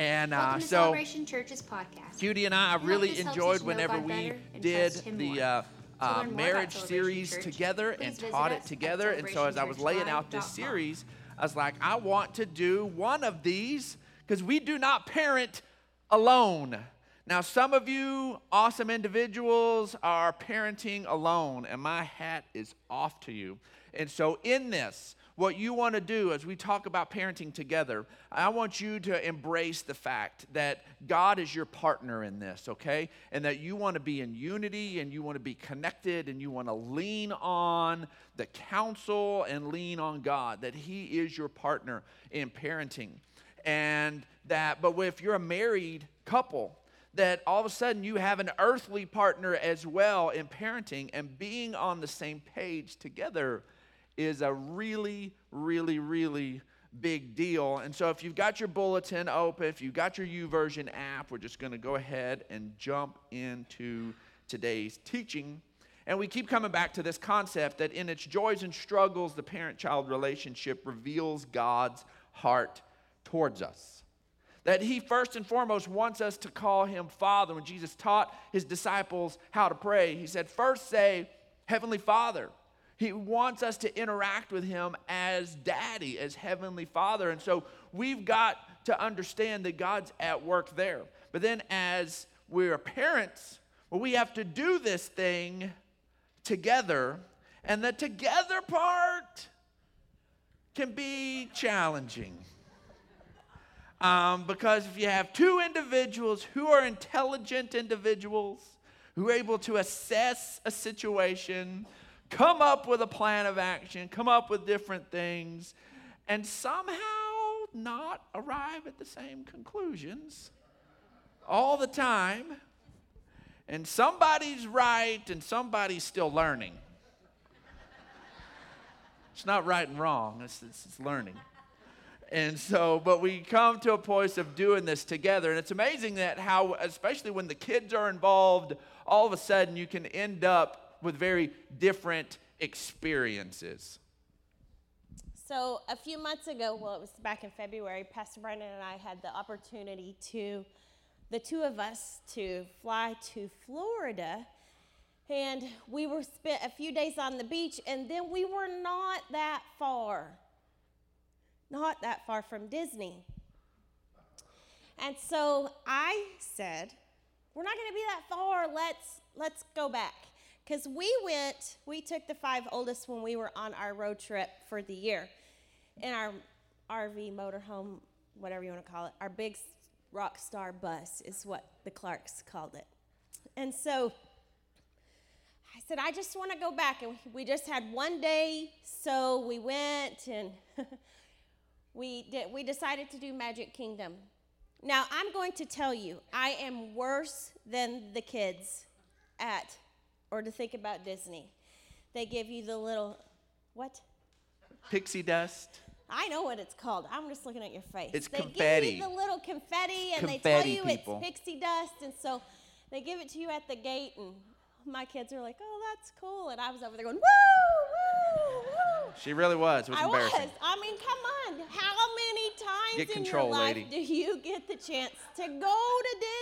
And uh, so, Celebration Church's podcast. Judy and I, I really enjoyed you to know whenever we did the uh, uh, learn more about marriage series Church, together and taught it together. And so, as I was laying out this series, I was like, I want to do one of these because we do not parent alone. Now, some of you awesome individuals are parenting alone, and my hat is off to you. And so, in this, what you want to do as we talk about parenting together, I want you to embrace the fact that God is your partner in this, okay? And that you want to be in unity and you want to be connected and you want to lean on the counsel and lean on God, that He is your partner in parenting. And that, but if you're a married couple, that all of a sudden you have an earthly partner as well in parenting and being on the same page together is a really, really, really big deal. And so if you've got your bulletin open, if you've got your YouVersion app, we're just going to go ahead and jump into today's teaching. And we keep coming back to this concept that in its joys and struggles, the parent child relationship reveals God's heart towards us. That he first and foremost wants us to call him Father. When Jesus taught his disciples how to pray, he said, First say, Heavenly Father. He wants us to interact with him as daddy, as heavenly father. And so we've got to understand that God's at work there. But then as we're parents, well, we have to do this thing together. And the together part can be challenging. Um, because if you have two individuals who are intelligent individuals, who are able to assess a situation, come up with a plan of action, come up with different things, and somehow not arrive at the same conclusions all the time, and somebody's right and somebody's still learning. It's not right and wrong, it's, it's, it's learning. And so, but we come to a place of doing this together. And it's amazing that how, especially when the kids are involved, all of a sudden you can end up with very different experiences. So, a few months ago, well, it was back in February, Pastor Brandon and I had the opportunity to, the two of us, to fly to Florida. And we were spent a few days on the beach, and then we were not that far, not that far from Disney. And so I said, we're not going to be that far. Let's let's go back. Cuz we went, we took the five oldest when we were on our road trip for the year in our RV motorhome, whatever you want to call it. Our big rock star bus is what the Clarks called it. And so I said, I just want to go back. And we just had one day, so we went and we, did, we decided to do Magic Kingdom. Now, I'm going to tell you, I am worse than the kids at, or to think about Disney. They give you the little, what? Pixie dust. I know what it's called. I'm just looking at your face. It's they confetti. give you the little confetti, and they tell you people. it's pixie dust, and so they give it to you at the gate, and my kids are like, "Oh, that's cool," and I was over there going, "Woo, woo, woo!" She really was. It was I embarrassing. was. I mean, come on. How many times Get in control, your life lady. do you get the chance to go to Disney?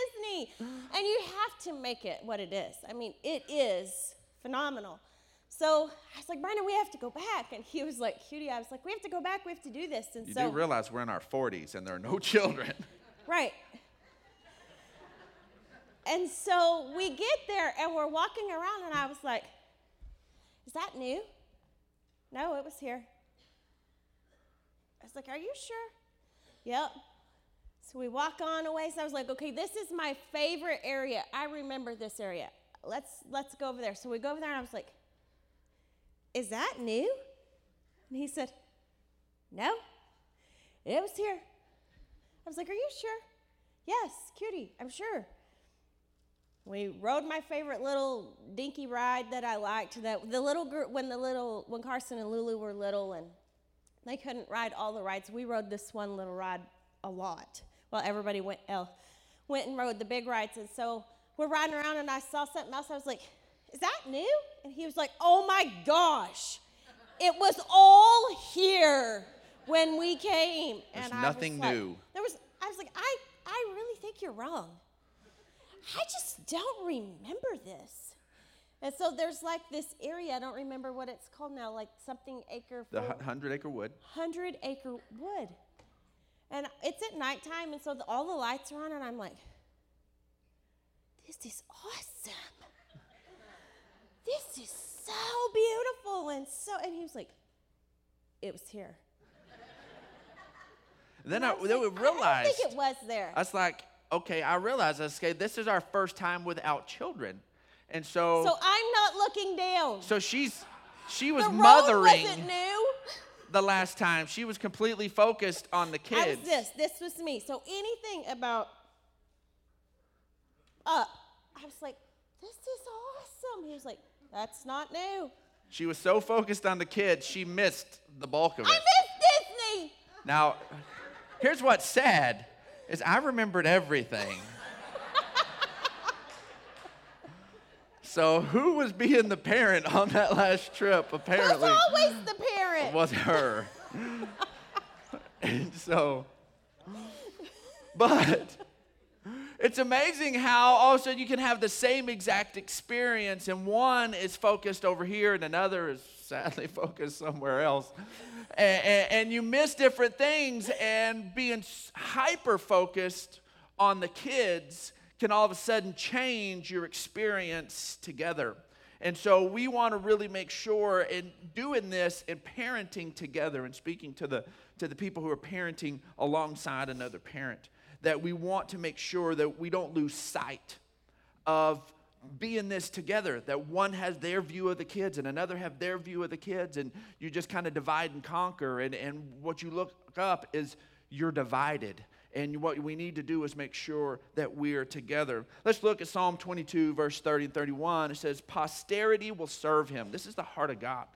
And you have to make it what it is. I mean, it is phenomenal. So I was like, Brandon, we have to go back. And he was like, Cutie, I was like, we have to go back. We have to do this. And You so, do realize we're in our 40s and there are no children. right. And so we get there and we're walking around, and I was like, is that new? No, it was here. I was like, Are you sure? Yep. So we walk on away. So I was like, okay, this is my favorite area. I remember this area. Let's let's go over there. So we go over there and I was like, Is that new? And he said, No. It was here. I was like, Are you sure? Yes, cutie, I'm sure. We rode my favorite little dinky ride that I liked. That the little group when the little when Carson and Lulu were little and they couldn't ride all the rides. We rode this one little ride a lot. Well, everybody went uh, went and rode the big rides, and so we're riding around, and I saw something else. I was like, "Is that new?" And he was like, "Oh my gosh, it was all here when we came." There's and nothing like- new. There was. I was like, I I really think you're wrong. I just don't remember this. And so there's like this area, I don't remember what it's called now, like something acre, The hundred acre wood. 100 acre wood. And it's at nighttime, and so the, all the lights are on, and I'm like, this is awesome. This is so beautiful. And so, and he was like, it was here. Then I, was then we like, I think it was there. I was like, okay, I realized, I was, okay, this is our first time without children. And so, so I'm not looking down. so she's, she was the mothering wasn't new. The last time. She was completely focused on the I kids. was this. This was me. So anything about up, I was like, this is awesome. He was like, that's not new. She was so focused on the kids, she missed the bulk of it. I missed Disney. Now, here's what's sad is I remembered everything. So who was being the parent on that last trip? Apparently, who's Apparently, always the parent? It was her. and so, but it's amazing how all of a sudden you can have the same exact experience, and one is focused over here, and another is sadly focused somewhere else. And, and, you miss different things, and being hyper focused on the kids can all of a sudden change your experience together. And so we want to really make sure in doing this and parenting together and speaking to the to the people who are parenting alongside another parent that we want to make sure that we don't lose sight of being this together that one has their view of the kids and another have their view of the kids and you just kind of divide and conquer and, and what you look up is you're divided and what we need to do is make sure that we're together. Let's look at Psalm 22, verse 30 and 31. It says, Posterity will serve him. This is the heart of God.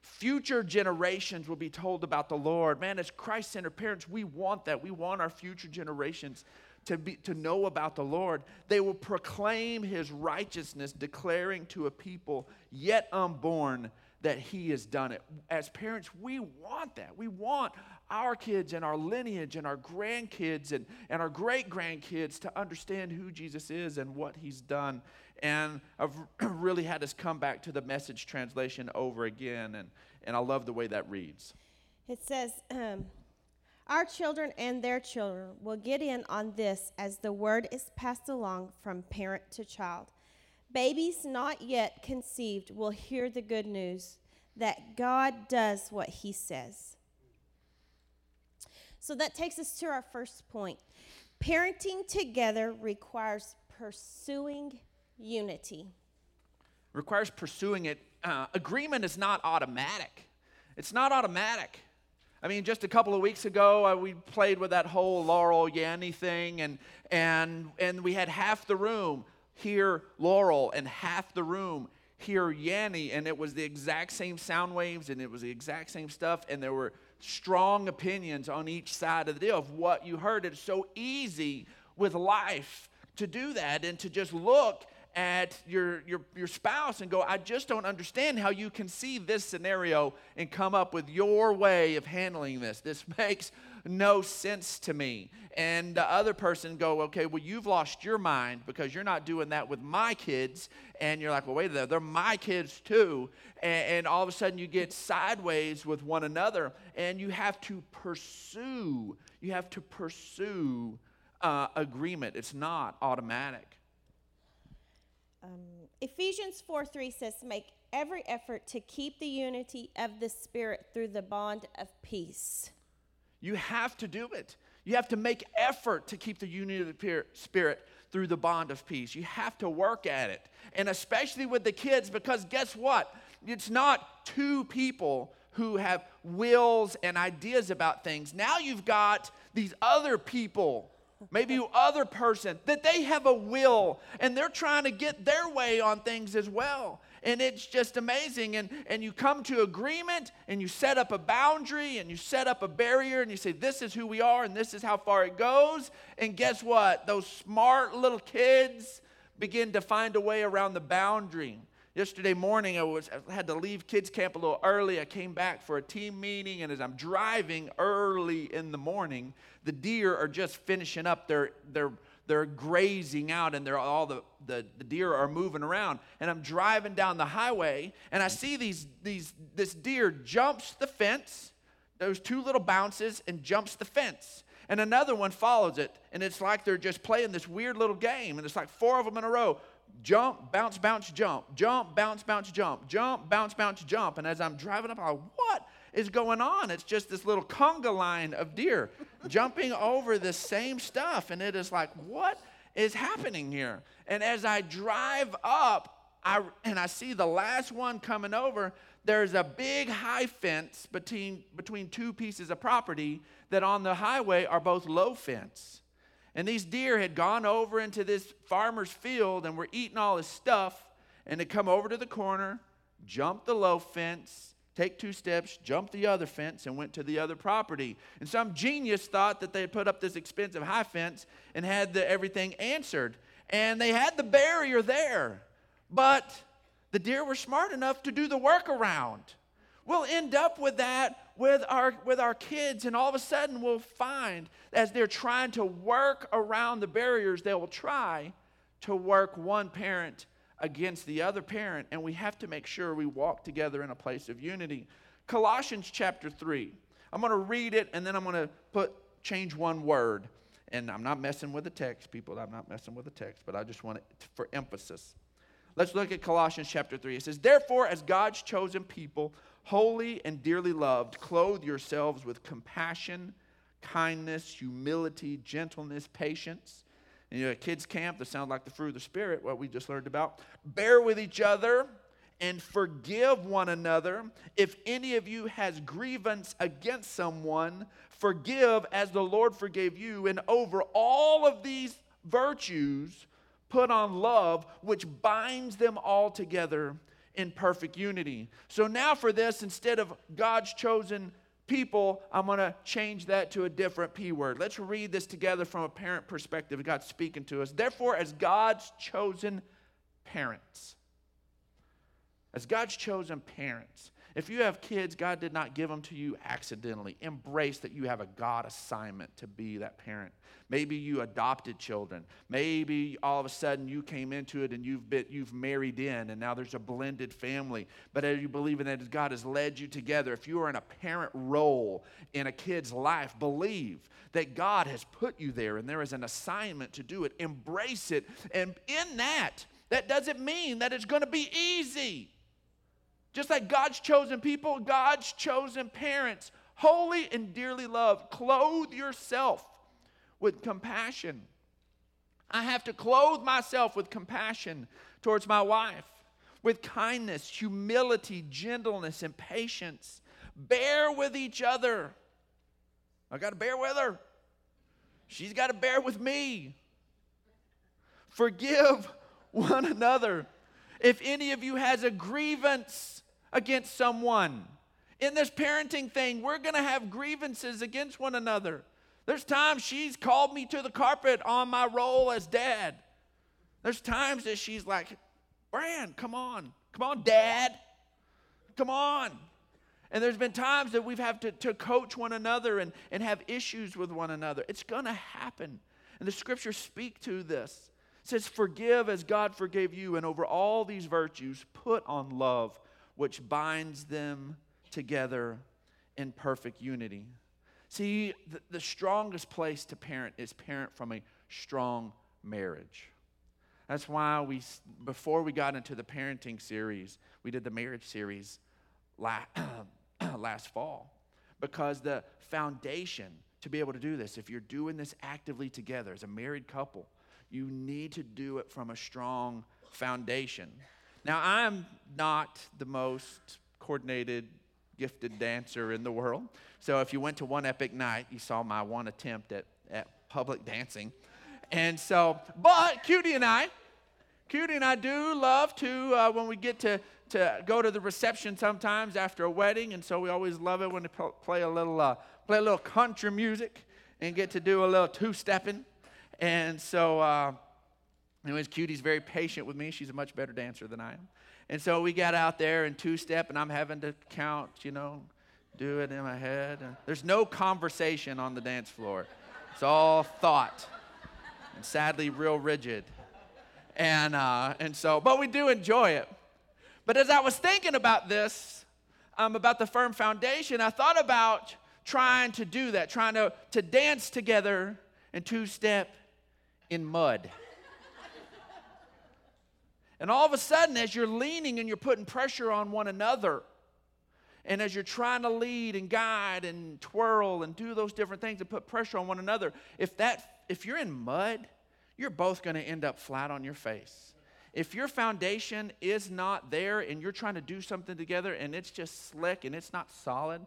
Future generations will be told about the Lord. Man, as Christ centered parents, we want that. We want our future generations to, be, to know about the Lord. They will proclaim his righteousness, declaring to a people yet unborn that he has done it. As parents, we want that. We want our kids and our lineage and our grandkids and, and our great grandkids to understand who Jesus is and what he's done. And I've really had us come back to the message translation over again, and, and I love the way that reads. It says, um, Our children and their children will get in on this as the word is passed along from parent to child. Babies not yet conceived will hear the good news that God does what he says. So that takes us to our first point. Parenting together requires pursuing unity. requires pursuing it. Uh, agreement is not automatic. It's not automatic. I mean, just a couple of weeks ago, uh, we played with that whole Laurel Yanny thing, and, and, and we had half the room hear Laurel and half the room hear Yanny, and it was the exact same sound waves and it was the exact same stuff, and there were strong opinions on each side of the deal of what you heard. It's so easy with life to do that and to just look at your, your, your spouse and go, I just don't understand how you can see this scenario and come up with your way of handling this. This makes no sense to me. And the other person go, okay, well, you've lost your mind because you're not doing that with my kids. And you're like, well, wait a minute, they're my kids too. And, and all of a sudden you get sideways with one another and you have to pursue, you have to pursue uh, agreement. It's not automatic. Ephesians 4 3 says, Make every effort to keep the unity of the Spirit through the bond of peace. You have to do it. You have to make effort to keep the unity of the spirit through the bond of peace. You have to work at it. And especially with the kids, because guess what? It's not two people who have wills and ideas about things. Now you've got these other people, maybe other person, that they have a will and they're trying to get their way on things as well. And it's just amazing. And, and you come to agreement and you set up a boundary and you set up a barrier and you say, This is who we are and this is how far it goes. And guess what? Those smart little kids begin to find a way around the boundary. Yesterday morning, I, was, I had to leave kids' camp a little early. I came back for a team meeting, and as I'm driving early in the morning, the deer are just finishing up their, their, they're grazing out and they're all the, the, the deer are moving around. And I'm driving down the highway and I see these, these, this deer jumps the fence, those two little bounces, and jumps the fence. And another one follows it. And it's like they're just playing this weird little game. And it's like four of them in a row jump, bounce, bounce, jump, jump, bounce, bounce, jump, jump, bounce, bounce, jump. And as I'm driving up, I'm like, what is going on? It's just this little conga line of deer jumping over the same stuff. And it is like, what is happening here? And as I drive up, I, and I see the last one coming over, there's a big high fence between, between two pieces of property that on the highway are both low fence. And these deer had gone over into this farmer's field and were eating all his stuff. And they come over to the corner, jump the low fence, take two steps, jump the other fence, and went to the other property. And some genius thought that they had put up this expensive high fence and had the, everything answered. And they had the barrier there. But the deer were smart enough to do the workaround. We'll end up with that with our, with our kids, and all of a sudden we'll find as they're trying to work around the barriers, they will try to work one parent against the other parent, and we have to make sure we walk together in a place of unity. Colossians chapter 3. I'm going to read it and then I'm going to put change one word. And I'm not messing with the text, people. I'm not messing with the text, but I just want it for emphasis. Let's look at Colossians chapter 3. It says, Therefore, as God's chosen people, holy and dearly loved, clothe yourselves with compassion, kindness, humility, gentleness, patience you know, at kids' camp, that sounds like the fruit of the Spirit, what we just learned about. Bear with each other and forgive one another. If any of you has grievance against someone, forgive as the Lord forgave you. And over all of these virtues, put on love, which binds them all together in perfect unity. So now, for this, instead of God's chosen people, I'm going to change that to a different P word. Let's read this together from a parent perspective. God's speaking to us. Therefore, as God's chosen parents, as God's chosen parents, if you have kids, God did not give them to you accidentally. Embrace that you have a God assignment to be that parent. Maybe you adopted children. Maybe all of a sudden you came into it and you've been, you've married in and now there's a blended family. But as you believe in that God has led you together, if you are in a parent role in a kid's life, believe that God has put you there and there is an assignment to do it. Embrace it. And in that, that doesn't mean that it's going to be easy. Just like God's chosen people, God's chosen parents, holy and dearly loved, clothe yourself with compassion. I have to clothe myself with compassion towards my wife, with kindness, humility, gentleness, and patience. Bear with each other. I got to bear with her. She's got to bear with me. Forgive one another. If any of you has a grievance against someone. In this parenting thing, we're going to have grievances against one another. There's times she's called me to the carpet on my role as dad. There's times that she's like, Brand, come on. Come on, dad. Come on. And there's been times that we've had to, to coach one another and, and have issues with one another. It's going to happen. And the scriptures speak to this. It says, Forgive as God forgave you, and over all these virtues, put on love which binds them together in perfect unity. See, the, the, strongest place to parent is parent from a strong marriage. That's why we, before we got into the parenting series, we did the marriage series last, last fall. Because the foundation to be able to do this, if you're doing this actively together as a married couple, you need to do it from a strong foundation. Now, I'm not the most coordinated, gifted dancer in the world. So if you went to one epic night, you saw my one attempt at, at public dancing. And so, but Cutie and I, Cutie and I do love to, uh, when we get to, to go to the reception sometimes after a wedding, and so we always love it when they play a little, uh, play a little country music and get to do a little two-stepping. And so, uh, Anyways, Cutie's very patient with me. She's a much better dancer than I am. And so we got out there in two step, and I'm having to count, you know, do it in my head. There's no conversation on the dance floor, it's all thought. And sadly, real rigid. And, uh, and so, but we do enjoy it. But as I was thinking about this, um, about the firm foundation, I thought about trying to do that, trying to, to dance together in two step in mud. And all of a sudden, as you're leaning and you're putting pressure on one another, and as you're trying to lead and guide and twirl and do those different things and put pressure on one another, if that if you're in mud, you're both going to end up flat on your face. If your foundation is not there and you're trying to do something together and it's just slick and it's not solid,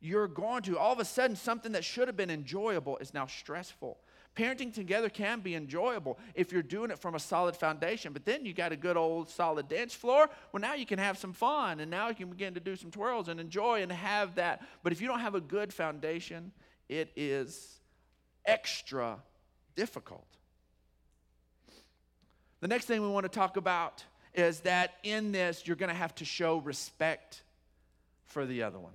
you're going to all of a sudden something that should have been enjoyable is now stressful. Parenting together can be enjoyable if you're doing it from a solid foundation, but then you got a good old solid dance floor. Well, now you can have some fun and now you can begin to do some twirls and enjoy and have that. But if you don't have a good foundation, it is extra difficult. The next thing we want to talk about is that in this, you're going to have to show respect for the other one.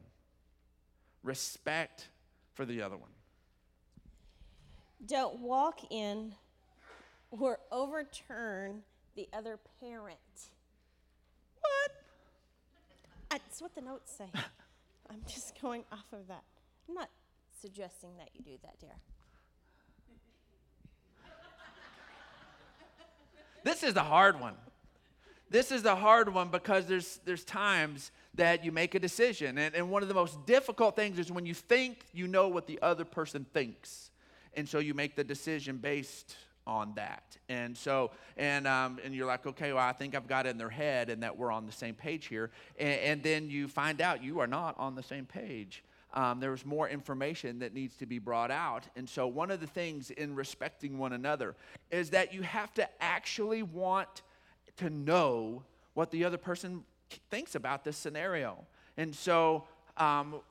Respect for the other one. Don't walk in or overturn the other parent. What? That's what the notes say. I'm just going off of that. I'm not suggesting that you do that, dear. This is the hard one. This is the hard one because there's, there's times that you make a decision. And, and one of the most difficult things is when you think you know what the other person thinks. And so you make the decision based on that. And so, and, um, and you're like, okay, well, I think I've got it in their head and that we're on the same page here. And, and then you find out you are not on the same page. Um, there's more information that needs to be brought out. And so, one of the things in respecting one another is that you have to actually want to know what the other person thinks about this scenario. And so, um,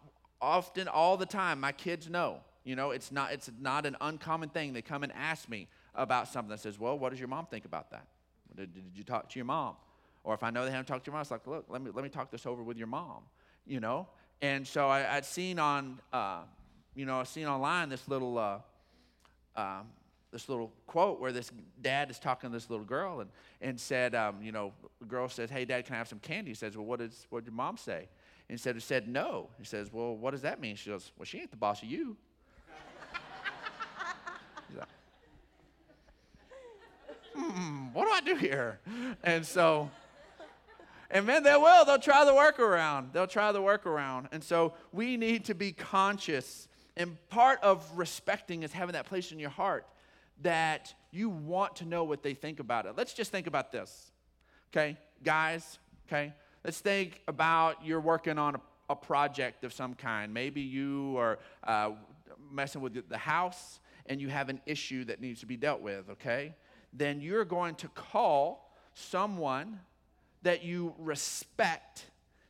often, all the time, my kids know. You know, it's not, it's not an uncommon thing. They come and ask me about something that says, Well, what does your mom think about that? Did, did you talk to your mom? Or if I know they haven't talked to your mom, it's like, Look, let me, let me talk this over with your mom. You know? And so I, would seen on, uh, you know, I seen online this little, uh, uh, this little quote where this dad is talking to this little girl and, and said, um, you know, the girl says, hey, dad, can I have some candy? He says, well, what, is, what did your mom say? And said, he said no. He says, well, what does that mean? She goes, well, she ain't the boss of you. Hmm, what do I do here? And so and man, they will. They'll try the workaround. They'll try the workaround. And so we need to be conscious. And part of respecting is having that place in your heart that you want to know what they think about it. Let's just think about this, okay? Guys, okay? Let's think about you're working on a, a project of some kind. Maybe you are uh, messing with the house and you have an issue that needs to be dealt with, okay? Then you're going to call someone that you respect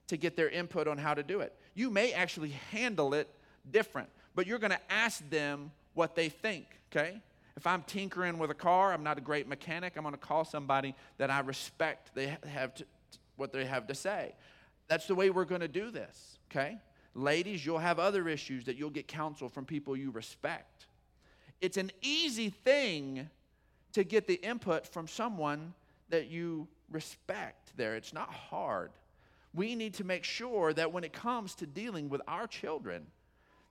to get their input on how to do it. You may actually handle it different, but you're going to ask them what they think, okay? If I'm tinkering with a car, I'm not a great mechanic, I'm going to call somebody that I respect they have to, what they have to say. That's the way we're going to do this, okay? Ladies, you'll have other issues that you'll get counsel from people you respect. It's an easy thing to get the input from someone that you respect there. It's not hard. We need to make sure that when it comes to dealing with our children,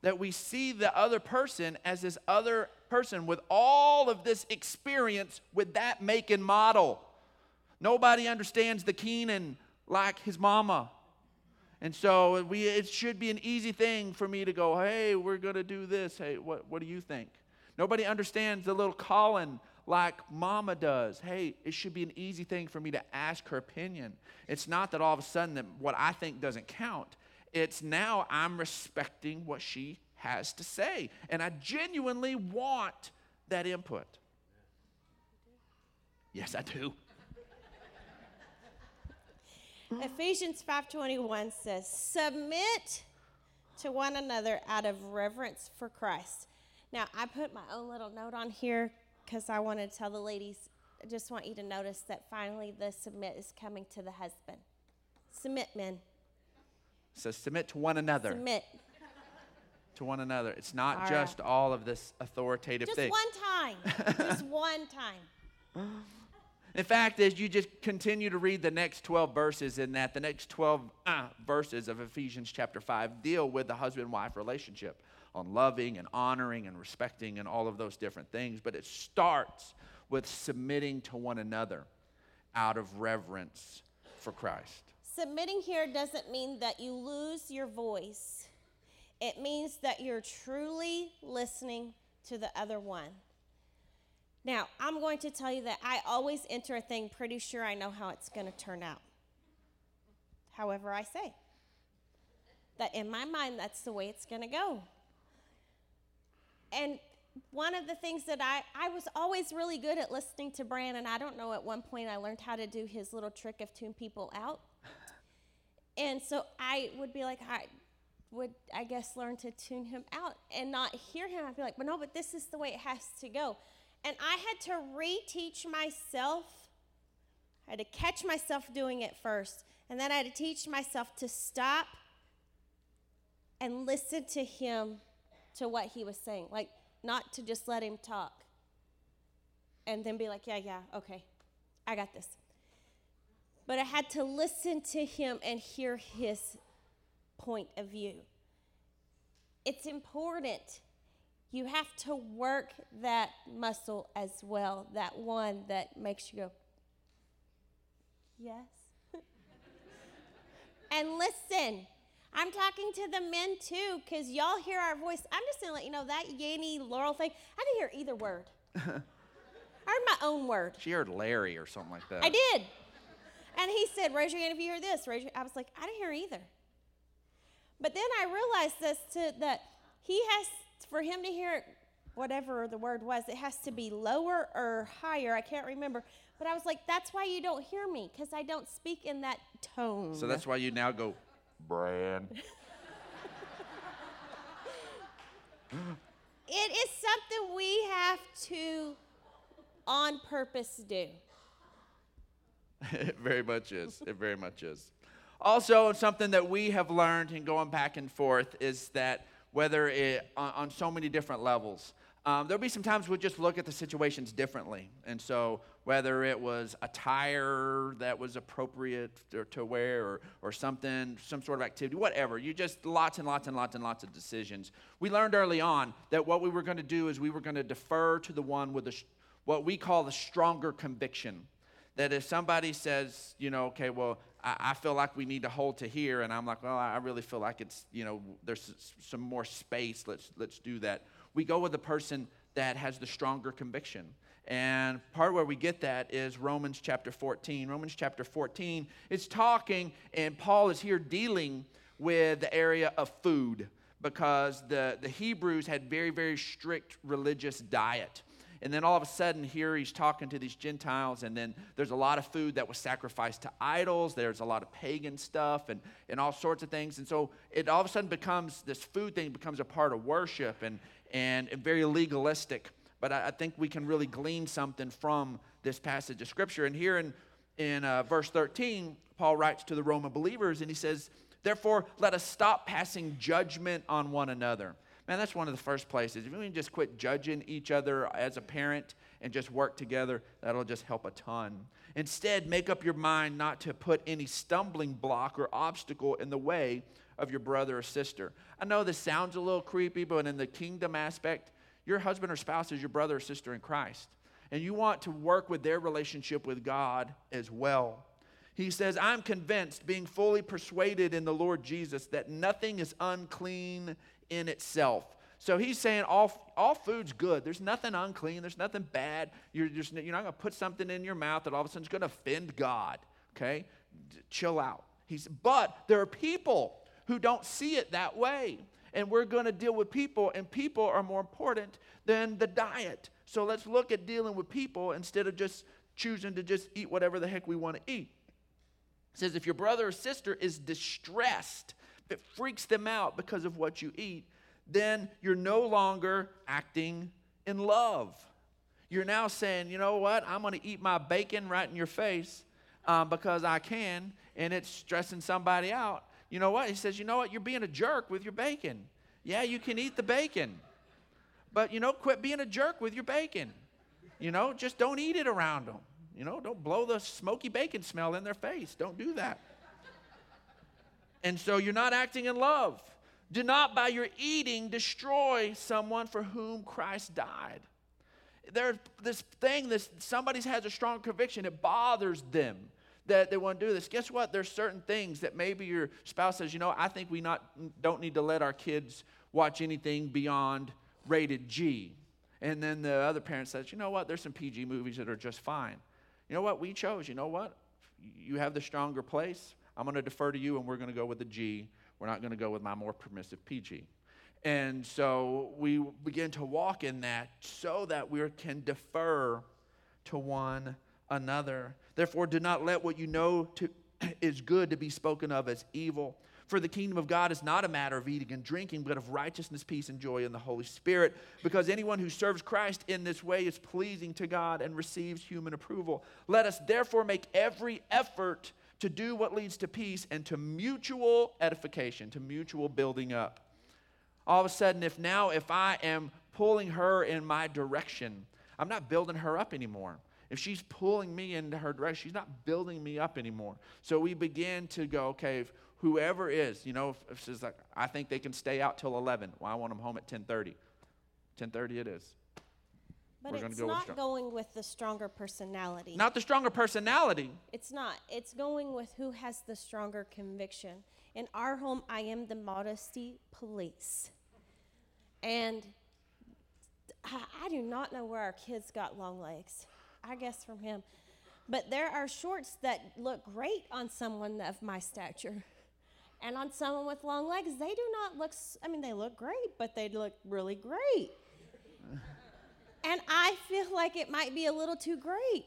that we see the other person as this other person with all of this experience with that make and model. Nobody understands the Keenan like his mama. And so we, it should be an easy thing for me to go, hey, we're going to do this. Hey, what, what do you think? Nobody understands the little Colin like mama does. Hey, it should be an easy thing for me to ask her opinion. It's not that all of a sudden that what I think doesn't count. It's now I'm respecting what she has to say. And I genuinely want that input. Yes, I do. Ephesians 5:21 says, "Submit to one another out of reverence for Christ." Now, I put my own little note on here because I want to tell the ladies, I just want you to notice that finally the submit is coming to the husband. Submit, men. So submit to one another. Submit. to one another. It's not All just all of this authoritative Just thing. Just one time. just one time. In fact, as you just continue to read the next 12 verses in that, the next 12 uh, verses of Ephesians chapter 5 deal with the husband wife relationship on loving and honoring and respecting and all of those different things. But it starts with submitting to one another out of reverence for Christ. Submitting here doesn't mean that you lose your voice, it means that you're truly listening to the other one. Now, I'm going to tell you that I always enter a thing pretty sure I know how it's going to turn out. However, I say that in my mind, that's the way it's going to go. And one of the things that I, I was always really good at listening to Brandon. I don't know, at one point I learned how to do his little trick of tune people out. And so I would be like, I would, I guess, learn to tune him out and not hear him. I'd be like, but no, but this is the way it has to go. And I had to reteach myself. I had to catch myself doing it first. And then I had to teach myself to stop and listen to him, to what he was saying. Like, not to just let him talk and then be like, yeah, yeah, okay, I got this. But I had to listen to him and hear his point of view. It's important. You have to work that muscle as well, that one that makes you go, yes. and listen. I'm talking to the men too, because y'all hear our voice. I'm just gonna let you know that Yanny Laurel thing. I didn't hear either word. I heard my own word. She heard Larry or something like that. I did. And he said, Raise your hand if you hear this. Raise your, I was like, I didn't hear either. But then I realized this to, that he has, for him to hear whatever the word was, it has to be lower or higher. I can't remember. But I was like, That's why you don't hear me, because I don't speak in that tone. So that's why you now go, Brand. It is something we have to, on purpose, do. it very much is. It very much is. Also, something that we have learned in going back and forth is that whether it on, on so many different levels, um, there'll be some times we'll just look at the situations differently. And so, whether it was attire that was appropriate to, wear or, or something, some sort of activity, whatever, you just lots and lots and lots and lots of decisions. We learned early on that what we were going to do is we were going to defer to the one with the, what we call the stronger conviction that if somebody says, you know, okay, well, I, I, feel like we need to hold to here, and I'm like, well, I really feel like it's, you know, there's some more space. Let's let's do that. We go with the person that has the stronger conviction. And part where we get that is Romans chapter 14. Romans chapter 14 is talking, and Paul is here dealing with the area of food because the, the Hebrews had very, very strict religious diet. And then all of a sudden, here he's talking to these Gentiles, and then there's a lot of food that was sacrificed to idols. There's a lot of pagan stuff and, and all sorts of things. And so it all of a sudden becomes this food thing becomes a part of worship and, and, and very legalistic. But I, I, think we can really glean something from this passage of Scripture. And here in, in uh, verse 13, Paul writes to the Roman believers, and he says, Therefore, let us stop passing judgment on one another Man, that's one of the first places. If we can just quit judging each other as a parent and just work together, that'll just help a ton. Instead, make up your mind not to put any stumbling block or obstacle in the way of your brother or sister. I know this sounds a little creepy, but in the kingdom aspect, your husband or spouse is your brother or sister in Christ. And you want to work with their relationship with God as well. He says, I'm convinced, being fully persuaded in the Lord Jesus, that nothing is unclean in itself. So he's saying all, all food's good. There's nothing unclean. There's nothing bad. You're, just, you're not going to put something in your mouth that all of a sudden is going to offend God. Okay? D- chill out. He's, but there are people who don't see it that way. And we're going to deal with people, and people are more important than the diet. So let's look at dealing with people instead of just choosing to just eat whatever the heck we want to eat. It says, if your brother or sister is distressed it freaks them out because of what you eat, then you're no longer acting in love. You're now saying, you know what, I'm going to eat my bacon right in your face um, because I can, and it's stressing somebody out. You know what? He says, you know what, you're being a jerk with your bacon. Yeah, you can eat the bacon. But, you know, quit being a jerk with your bacon. You know, just don't eat it around them. You know, don't blow the smoky bacon smell in their face. Don't do that. And so you're not acting in love. Do not by your eating destroy someone for whom Christ died. There's this thing, this somebody has a strong conviction, it bothers them that they want to do this. Guess what? There's certain things that maybe your spouse says, you know, I think we not don't need to let our kids watch anything beyond rated G. And then the other parent says, you know what? There's some PG movies that are just fine. You know what? We chose. You know what? You have the stronger place. I'm going to defer to you, and we're going to go with the G. We're not going to go with my more permissive PG. And so we begin to walk in that so that we can defer to one another. Therefore, do not let what you know to, is good to be spoken of as evil. For the kingdom of God is not a matter of eating and drinking, but of righteousness, peace, and joy in the Holy Spirit. Because anyone who serves Christ in this way is pleasing to God and receives human approval. Let us therefore make every effort to do what leads to peace and to mutual edification, to mutual building up. All of a sudden, if now, if I am pulling her in my direction, I'm not building her up anymore. If she's pulling me into her direction, she's not building me up anymore. So we begin to go, okay, if whoever is, you know, if, if she's like, I think they can stay out till 11. Well, I want them home at 10:30. 10:30 it is. But We're it's go not strong- going with the stronger personality. Not the stronger personality. It's not. It's going with who has the stronger conviction. In our home, I am the modesty police. And I, I do not know where our kids got long legs. I guess from him. But there are shorts that look great on someone of my stature. And on someone with long legs, they do not look, I mean, they look great, but they look really great. and I feel like it might be a little too great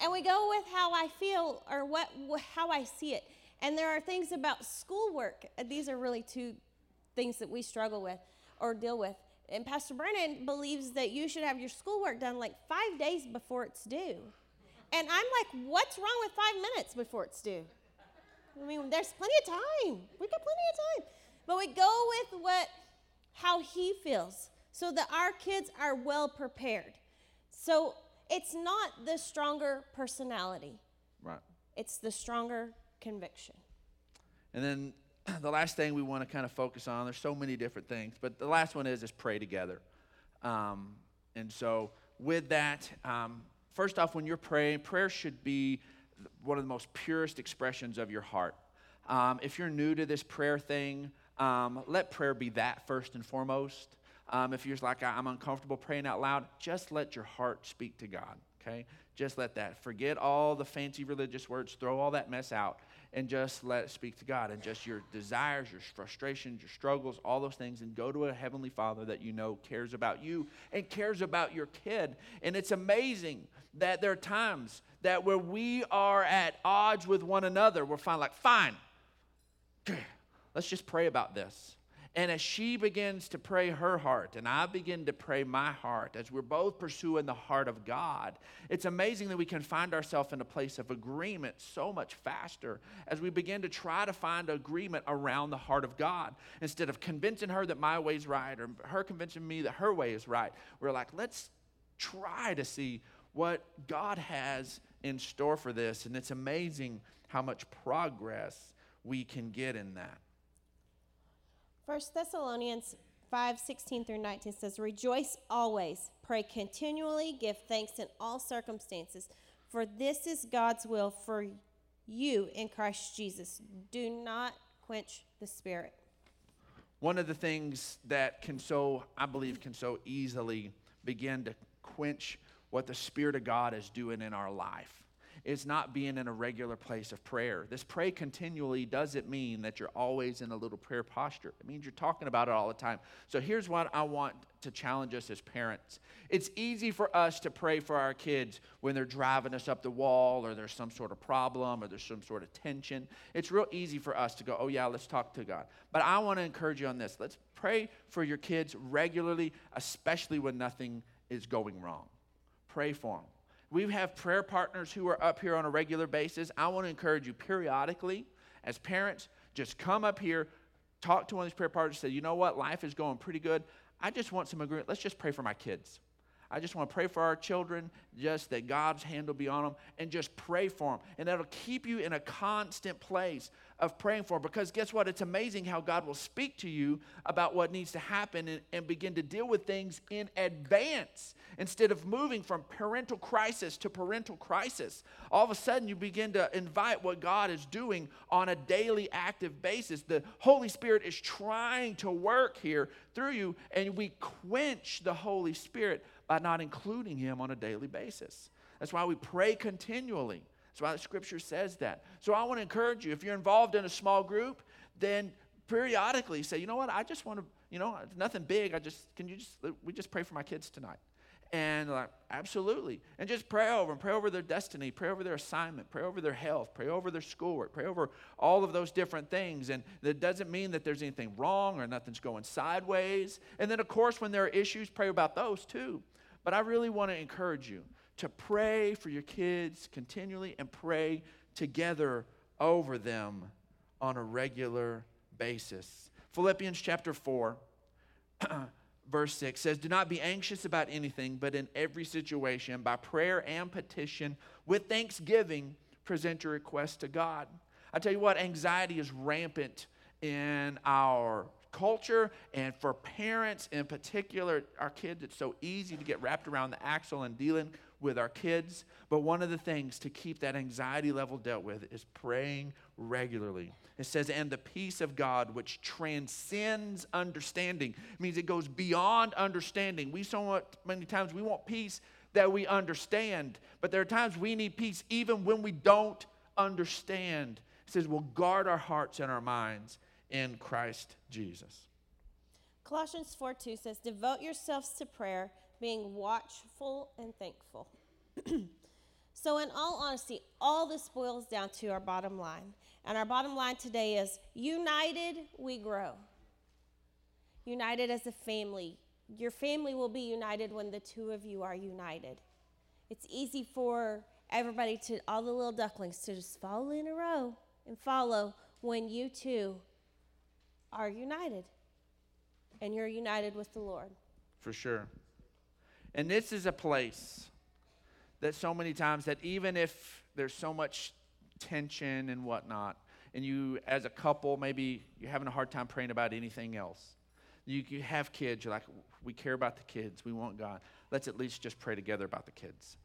and we go with how I feel or what how I see it. And there are things about schoolwork. uh, These are really two things that we struggle with or deal with. And Pastor Brandon believes that you should have your schoolwork done like five days before it's due. And I'm like, what's wrong with five minutes before it's due? I mean, there's plenty of time. We got plenty of time. But we go with what how he feels so that our kids are well prepared. So it's not the stronger personality, Right. it's the stronger conviction. And then the last thing we want to kind of focus on, there's so many different things, but the last one is is pray together. Um, and so with that, um, first off, when you're praying, prayer should be one of the most purest expressions of your heart. Um, if you're new to this prayer thing, um, let prayer be that first and foremost. Um, if you're like, I'm uncomfortable praying out loud, just let your heart speak to God, okay? Just let that. Forget all the fancy religious words, throw all that mess out, and just let it speak to God. And just your desires, your frustrations, your struggles, all those things, and go to a Heavenly Father that you know cares about you and cares about your kid. And it's amazing that there are times that where we are at odds with one another, we're fine, like, fine, let's just pray about this. And as she begins to pray her heart, and I begin to pray my heart, as we're both pursuing the heart of God, it's amazing that we can find ourselves in a place of agreement so much faster as we begin to try to find agreement around the heart of God. Instead of convincing her that my way's right or her convincing me that her way is right, we're like, let's try to see what God has in store for this. And it's amazing how much progress we can get in that. First Thessalonians 5 16 through 19 says, Rejoice always, pray continually, give thanks in all circumstances, for this is God's will for you in Christ Jesus. Do not quench the spirit. One of the things that can so, I believe, can so easily begin to quench what the Spirit of God is doing in our life is not being in a regular place of prayer. This pray continually doesn't mean that you're always in a little prayer posture. It means you're talking about it all the time. So here's what I want to challenge us as parents. It's easy for us to pray for our kids when they're driving us up the wall or there's some sort of problem or there's some sort of tension. It's real easy for us to go, "Oh yeah, let's talk to God." But I want to encourage you on this. Let's pray for your kids regularly, especially when nothing is going wrong. Pray for them. We have prayer partners who are up here on a regular basis. I want to encourage you periodically, as parents, just come up here, talk to one of these prayer partners say, you know what, life is going pretty good. I just want some agreement. Let's just pray for my kids. I just want to pray for our children, just that God's hand will be on them, and just pray for them. And that'll keep you in a constant place of praying for. Because guess what? It's amazing how God will speak to you about what needs to happen and, and begin to deal with things in advance instead of moving from parental crisis to parental crisis. All of a sudden, you begin to invite what God is doing on a daily active basis. The Holy Spirit is trying to work here through you, and we quench the Holy Spirit by not including him on a daily basis. That's why we pray continually. That's why the scripture says that. So I want to encourage you if you're involved in a small group, then periodically say, you know what, I just want to, you know, nothing big. I just, can you just, we just pray for my kids tonight. And like, absolutely. And just pray over them, pray over their destiny, pray over their assignment, pray over their health, pray over their schoolwork, pray over all of those different things. And that doesn't mean that there's anything wrong or nothing's going sideways. And then, of course, when there are issues, pray about those too. But I really want to encourage you to pray for your kids continually and pray together over them on a regular basis. Philippians chapter 4, verse 6 says, Do not be anxious about anything, but in every situation, by prayer and petition, with thanksgiving, present your request to God. I tell you what, anxiety is rampant in our culture and for parents in particular, our kids, it's so easy to get wrapped around the axle and dealing with our kids. But one of the things to keep that anxiety level dealt with is praying regularly. It says, and the peace of God, which transcends understanding, it means it goes beyond understanding. We so much, many times we want peace that we understand, but there are times we need peace even when we don't understand. It says, we'll guard our hearts and our minds in Christ Jesus. Colossians 4 2 says, Devote yourselves to prayer, being watchful and thankful. so, in all honesty, all this boils down to our bottom line. And our bottom line today is united, we grow. United as a family. Your family will be united when the two of you are united. It's easy for everybody to, all the little ducklings, to just fall in a row and follow when you two are united. And you're united with the Lord. For sure. And this is a place that so many times that even if there's so much tension and whatnot, and you as a couple, maybe you're having a hard time praying about anything else. You, you have kids, you're like, we care about the kids, we want God. Let's at least just pray together about the kids.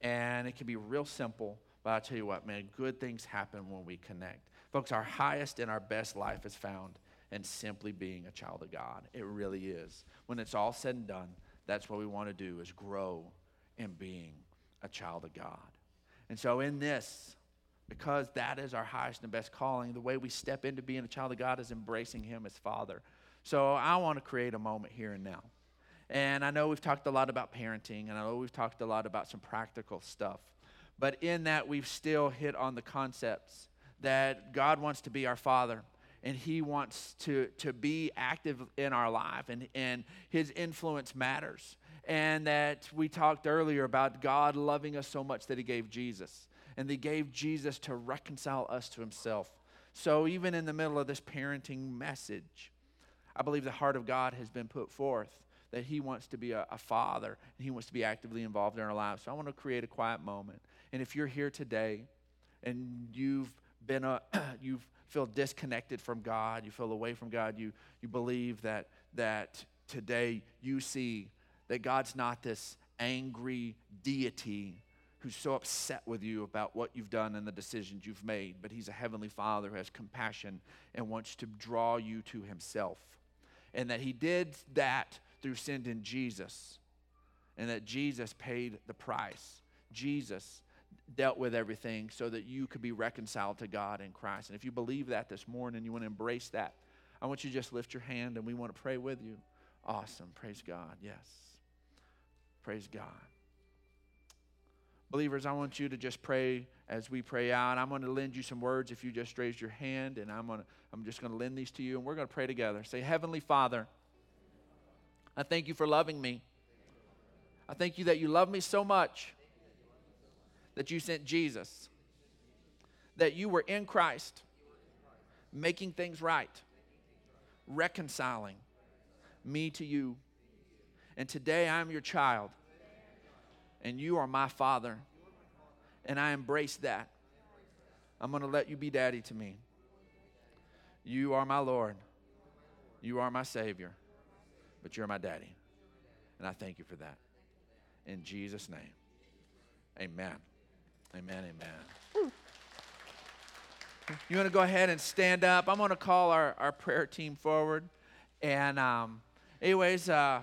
And it can be real simple, but I'll tell you what, man, good things happen when we connect. Folks, our highest and our best life is found in simply being a child of God. It really is. When it's all said and done, that's what we want to do is grow in being a child of God. And so in this, because that is our highest and best calling, the way we step into being a child of God is embracing him as Father. So I want to create a moment here and now. And I know we've talked a lot about parenting, and I know we've talked a lot about some practical stuff. But in that, we've still hit on the concepts that God wants to be our Father and he wants to, to be active in our life and, and his influence matters. And that we talked earlier about god loving us so much that he gave jesus and he gave jesus to reconcile us to himself. So even in the middle of this parenting message i believe the heart of god has been put forth that he wants to be a, a father and he wants to be actively involved in our lives. So i want to create a quiet moment. And if you're here today and you've been a you've feel disconnected from God, you feel away from God, you, you believe that, that today you see that God's not this angry deity who's so upset with you about what you've done and the decisions you've made, but He's a heavenly Father who has compassion and wants to draw you to Himself. And that He did that through sending Jesus, and that Jesus paid the price. Jesus dealt with everything so that you could be reconciled to God in Christ. And if you believe that this morning, you want to embrace that, I want you to just lift your hand and we want to pray with you. Awesome. Praise God. Yes. Praise God. Believers, I want you to just pray as we pray out. I'm going to lend you some words if you just raise your hand, and I'm, going to, I'm just going to lend these to you, and we're going to pray together. Say, Heavenly Father, I thank you for loving me. I thank you that you love me so much that you sent Jesus, that you were in Christ, making things right. reconciling me to you. And today I'm your child, and you are my father, and I embrace that. I'm going to let you be daddy to me. You are my Lord, you are my Savior, but you're my daddy. And I thank you for that. In Jesus' name, amen. Amen, amen. You want to go ahead and stand up? I'm going to call our, our prayer team forward. And, um, anyways, uh,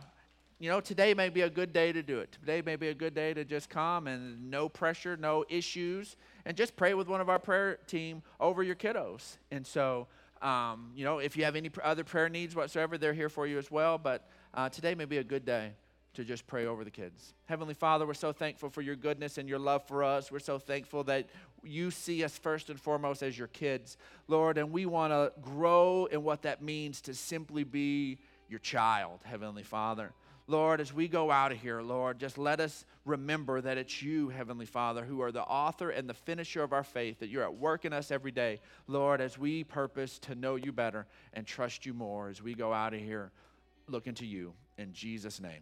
you know, today may be a good day to do it. Today may be a good day to just come and no pressure, no issues, and just pray with one of our prayer team over your kiddos. And so, um, you know, if you have any other prayer needs whatsoever, they're here for you as well. But uh, today may be a good day to just pray over the kids. Heavenly Father, we're so thankful for your goodness and your love for us. We're so thankful that you see us first and foremost as your kids, Lord, and we want to grow in what that means to simply be your child, Heavenly Father. Lord, as we go out of here, Lord, just let us remember that it's you, Heavenly Father, who are the author and the finisher of our faith, that you're at work in us every day. Lord, as we purpose to know you better and trust you more as we go out of here, looking to you. In Jesus' name,